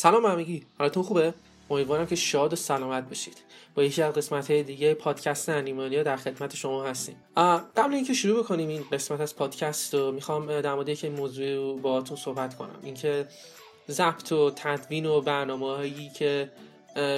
سلام همگی. حالتون خوبه؟ امیدوارم که شاد و سلامت باشید. با یکی از قسمت های دیگه پادکست انیمالیا در خدمت شما هستیم. قبل اینکه شروع بکنیم این قسمت از پادکست رو می‌خوام در مورد یک موضوع باهاتون صحبت کنم. اینکه ضبط و تدوین و برنامه هایی که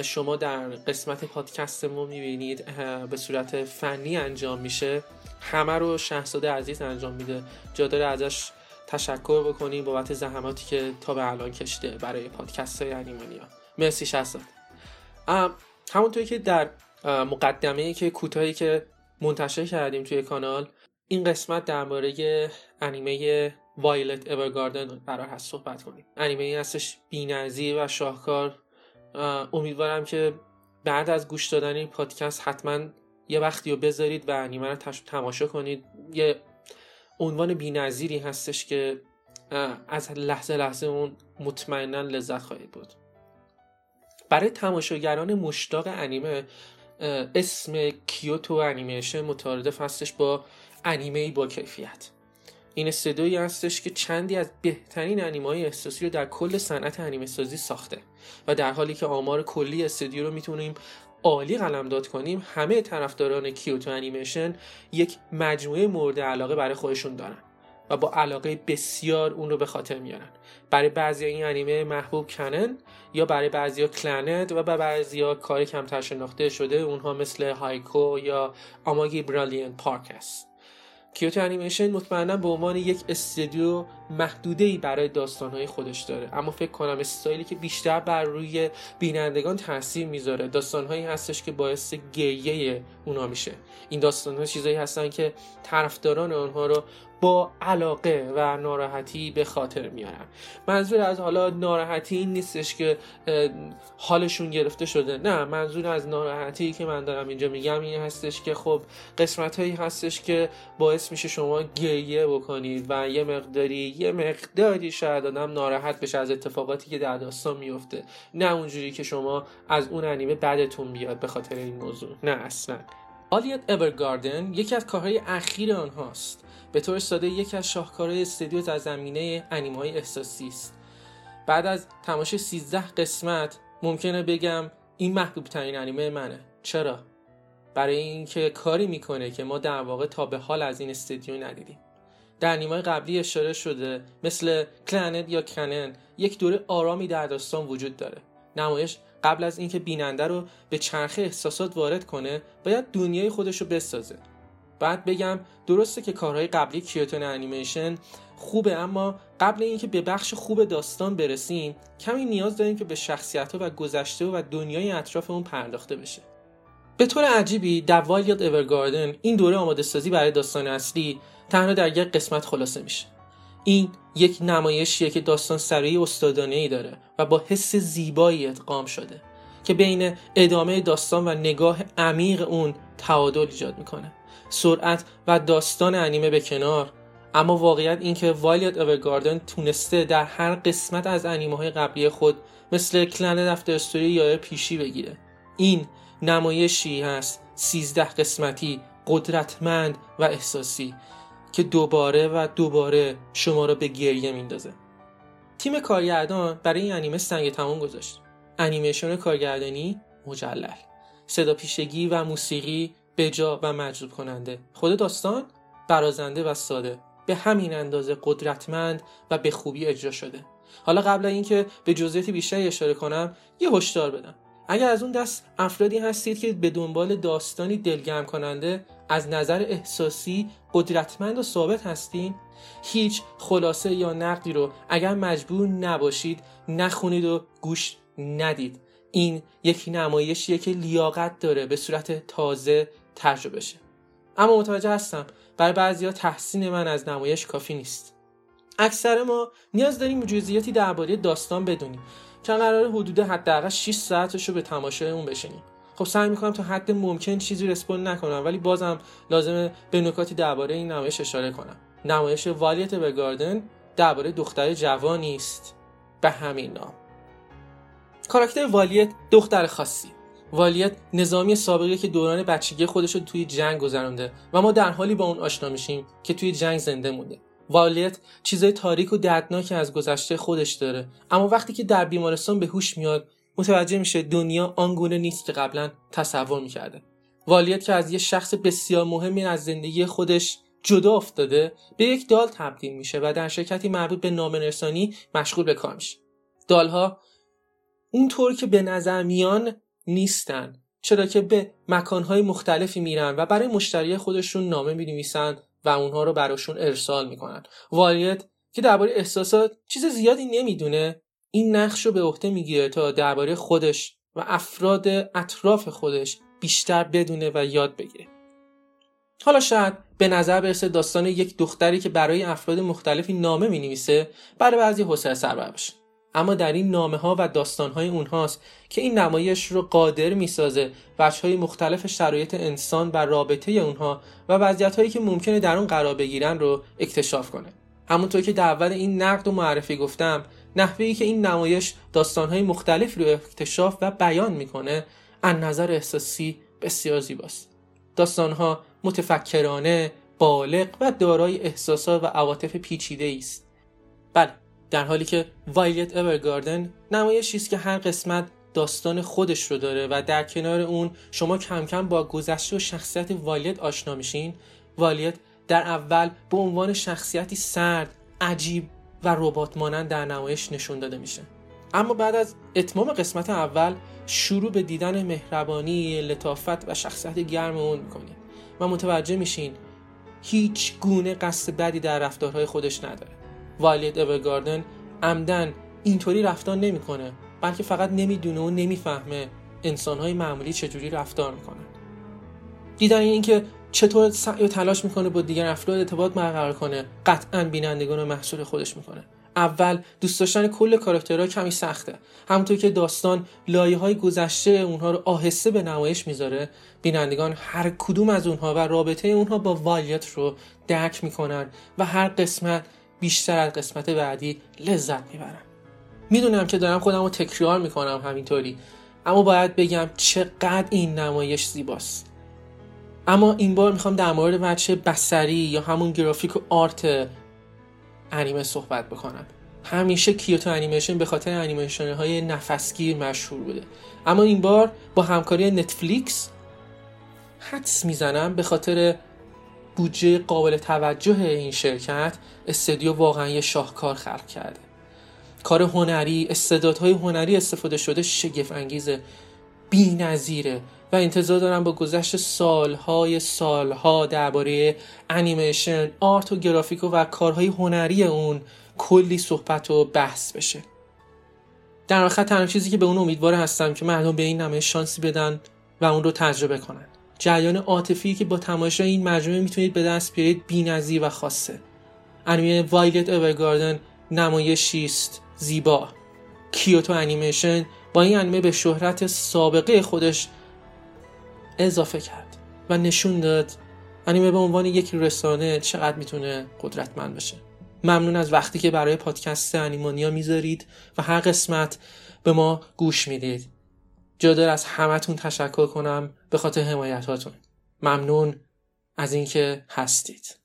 شما در قسمت پادکست ما می‌بینید به صورت فنی انجام میشه همه رو شهزاده عزیز انجام میده. جا داره ازش تشکر بکنیم بابت زحماتی که تا به الان کشته برای پادکست های انیمانیا مرسی شهزاده همونطوری که در مقدمه که کوتاهی که منتشر کردیم توی کانال این قسمت درباره انیمه وایلت اورگاردن قرار هست صحبت کنیم. انیمه ای هستش بی‌نظیر و شاهکار. امیدوارم که بعد از گوش دادن این پادکست حتما یه وقتی رو بذارید و انیمه رو تماشا کنید. یه عنوان بی‌نظیری هستش که از لحظه لحظه اون مطمئنا لذت خواهید بود برای تماشاگران مشتاق انیمه اسم کیوتو انیمیشن مترادف هستش با انیمه با کیفیت. این استدیویی هستش که چندی از بهترین انیمه های احساسی رو در کل صنعت انیمه سازی ساخته و در حالی که آمار کلی استودیو رو می‌تونیم عالی قلمداد کنیم همه طرفداران کیوتو انیمیشن یک مجموعه مورد علاقه برای خودشون دارن و با علاقه بسیار اون رو به خاطر میارن. برای بعضی این انیمه محبوب کانن یا برای بعضی کلناد و برای بعضی کار کمتر شناخته شده اونها مثل هیوکا یا آماگی بریلیانت پارک است کیوتو انیمیشن مطمئنا به عنوان یک استودیو محدوده ای برای داستانهای خودش داره. اما فکر کنم استایلی که بیشتر بر روی بینندگان تاثیر می‌ذاره داستانهایی هستش که باعث گریه اونا میشه. این داستانها چیزایی هستن که طرفداران آنها رو با علاقه و ناراحتی به خاطر میارن منظور از حالا ناراحتی این نیستش که حالشون گرفته شده. نه منظور از ناراحتی که من دارم اینجا میگم این هستش که خب قسمت هایی هستش که باعث میشه شما گریه بکنید و یه مقداری یه مقداری شاید آدم ناراحت بشه از اتفاقاتی که در داستان میفته. نه اونجوری که شما از اون انیمه بدتون بیاد به خاطر این موضوع. نه اصلا. آلیت اورگاردن یکی از کارهای اخیر آنهاست. به طور ساده یکی از شاهکارهای استودیو در زمینه انیمه های احساسی است. بعد از تماشای 13 قسمت ممکنه بگم این محبوب ترین انیمه منه. چرا؟ برای اینکه کاری می‌کنه که ما در واقع تا به حال از این استودیو ندیدیم. در انیمه قبلی اشاره شده مثل کلنت یا کنن یک دوره آرامی در داستان وجود داره. نمایش قبل از اینکه بیننده رو به چرخه احساسات وارد کنه باید دنیای خودش رو بسازه. بعد بگم درسته که کارهای قبلی کیوتو انیمیشن خوبه اما قبل اینکه به بخش خوب داستان برسیم کمی نیاز داریم که به شخصیت و گذشته و دنیای اطراف اون پرداخته بشه. به طور عجیبی در وایولت اورگاردن این دوره آماده سازی برای داستان اصلی تنها در یک قسمت خلاصه میشه. این یک نمایشیه که داستان سرایی استادانه ای داره و با حس زیبایی ادغام شده که بین ادامه داستان و نگاه عمیق اون تعادل ایجاد می‌کنه. سرعت و داستان انیمه به کنار. اما واقعیت این که وایلت اورگاردن تونسته در هر قسمت از انیمه های قبلی خود مثل کلن دفتر استوری یا پیشی بگیره. این نمایشی هست سیزده قسمتی قدرتمند و احساسی که دوباره و دوباره شما را به گریه میندازه. تیم کارگردان برای این انیمه سنگ تمام گذاشت. انیمیشن کارگردانی مجلل. صدا پیشگی و موسیقی بجا و مجذوب کننده. خود داستان برازنده و ساده. به همین اندازه قدرتمند و به خوبی اجرا شده. حالا قبل اینکه به جزئیات بیشتری اشاره کنم یه هشدار بدم. اگر از اون دست افرادی هستید که به دنبال داستانی دلگرم کننده از نظر احساسی قدرتمند و ثابت هستین هیچ خلاصه یا نقدی رو اگر مجبور نباشید نخونید و گوش ندید. این یک نمایشیه که لیاقت داره به صورت تازه تجربه شه اما متوجه هستم برای بعضیا تحسین من از نمایش کافی نیست. اکثر ما نیاز داریم جزئیاتی درباره داستان بدونیم که قرار حدود حداقل 6 ساعتش رو به تماشای اون بشینیم. خب سعی می‌کنم تا حد ممکن چیزی رسپون نکنم ولی بازم لازمه به نکاتی درباره این نمایش اشاره کنم. نمایش والیت به گاردن درباره دختر جوانی است. به همین نام. کاراکتر والیت دختر خاصی. والیت نظامی سابقه که دوران بچگی خودش رو توی جنگ گذرانده و ما در حالی با اون آشنا میشیم که توی جنگ زنده مونده. والیت چیزای تاریک و دردناکی از گذشته خودش داره. اما وقتی که در بیمارستان به هوش میاد متوجه میشه دنیا آنگونه نیست که قبلا تصور می‌کرده. والیت که از یه شخص بسیار مهمی از زندگی خودش جدا افتاده به یک دال تبدیل میشه و در شرکتی مربوط به نامنرسانی مشغول به کار میشه. دالها اونطور که به نظر میان نیستن. چرا که به مکانهای مختلفی میرن و برای مشتری خودشون نامه می‌نویسن و اونها رو براشون ارسال می‌کنن. والیت که درباره احساسات چیز زیادی نمی‌دونه این نقش رو به عهده می‌گیره تا درباره خودش و افراد اطراف خودش بیشتر بدونه و یاد بگیره. حالا شاید به نظر برسه داستان یک دختری که برای افراد مختلفی نامه می نویسه برای بعضی حوصله سربر باشه. اما در این نامه ها و داستان های اونهاست که این نمایش رو قادر می‌سازه بچه های مختلف شرایط انسان و رابطه اونها و وضعیت هایی که ممکنه در اون قرار بگیرن رو اکتشاف کنه. همونطور که در اول این نقد و معرفی گفتم نحوهی که این نمایش داستان های مختلف رو اکتشاف و بیان می‌کنه از نظر احساسی بسیار زیباست. داستانها متفکرانه بالغ و دارای احساسات و عواطف پیچیده است بله در حالی که وایلت اورگاردن نمایشی است که هر قسمت داستان خودش رو داره و در کنار اون شما کم کم با گذشته و شخصیت وایلت آشنا میشین. وایلت در اول به عنوان شخصیتی سرد عجیب و ربات مانند در نمایش نشون داده میشه. اما بعد از اتمام قسمت اول شروع به دیدن مهربانی لطافت و شخصیت گرم اون می‌کنید. و متوجه میشین هیچ گونه قصد بدی در رفتارهای خودش نداره. والیت اورگاردن عمدن اینطوری رفتار نمی‌کنه بلکه فقط نمی‌دونه و نمی‌فهمه انسانهای معمولی چجوری رفتار می‌کنن. دیدن این که چطور سعی و تلاش می‌کنه با دیگر افراد ارتباط برقرار کنه قطعا بینندگان رو محصول خودش می‌کنه. اول دوست داشتن کل کاراکترها کمی سخته. همونطور که داستان لایه های گذشته اونها رو آهسته به نمایش می‌ذاره بینندگان هر کدوم از اونها و رابطه اونها با والیت رو درک می‌کنن و هر قسمت بیشتر از قسمت بعدی لذت می‌برن می‌دونم که دارم خودم رو تکرار می‌کنم همینطوری اما باید بگم چقدر این نمایش زیباست. اما این بار می‌خوام در مورد بچه بسری یا همون گرافیک و آرت انیمه صحبت بکنم. همیشه کیوتو انیمیشن به خاطر انیمیشن های نفسگیر مشهور بوده. اما این بار با همکاری نتفلیکس حدس می‌زنم به خاطر بودجه قابل توجه این شرکت استودیو واقعا یه شاهکار خلق کرده. کار هنری استعدادهای هنری استفاده شده شگفت انگیزه بی نظیره و انتظار دارم با گذشت سالهای سالها درباره انیمیشن آرت و گرافیک و کارهای هنری اون کلی صحبت و بحث بشه. در آخر تنها چیزی که به اون امیدوار هستم که مردم به این نمایش شانسی بدن و اون رو تجربه کنن. جریان عاطفی که با تماشای این مجموعه می‌تونید به دست بیارید بی‌نظیر و خاصه. انیمه وایلت اورگاردن نمایشی است. زیبا. کیوتو انیمیشن با این انیمه به شهرت سابقه خودش اضافه کرد و نشون داد انیمه به عنوان یک رسانه چقدر می‌تونه قدرتمند بشه ممنون از وقتی که برای پادکست انیمانیا می‌ذارید و هر قسمت به ما گوش می‌دید. جادر از همتون تشکر کنم به خاطر حمایتاتون. ممنون از اینکه هستید.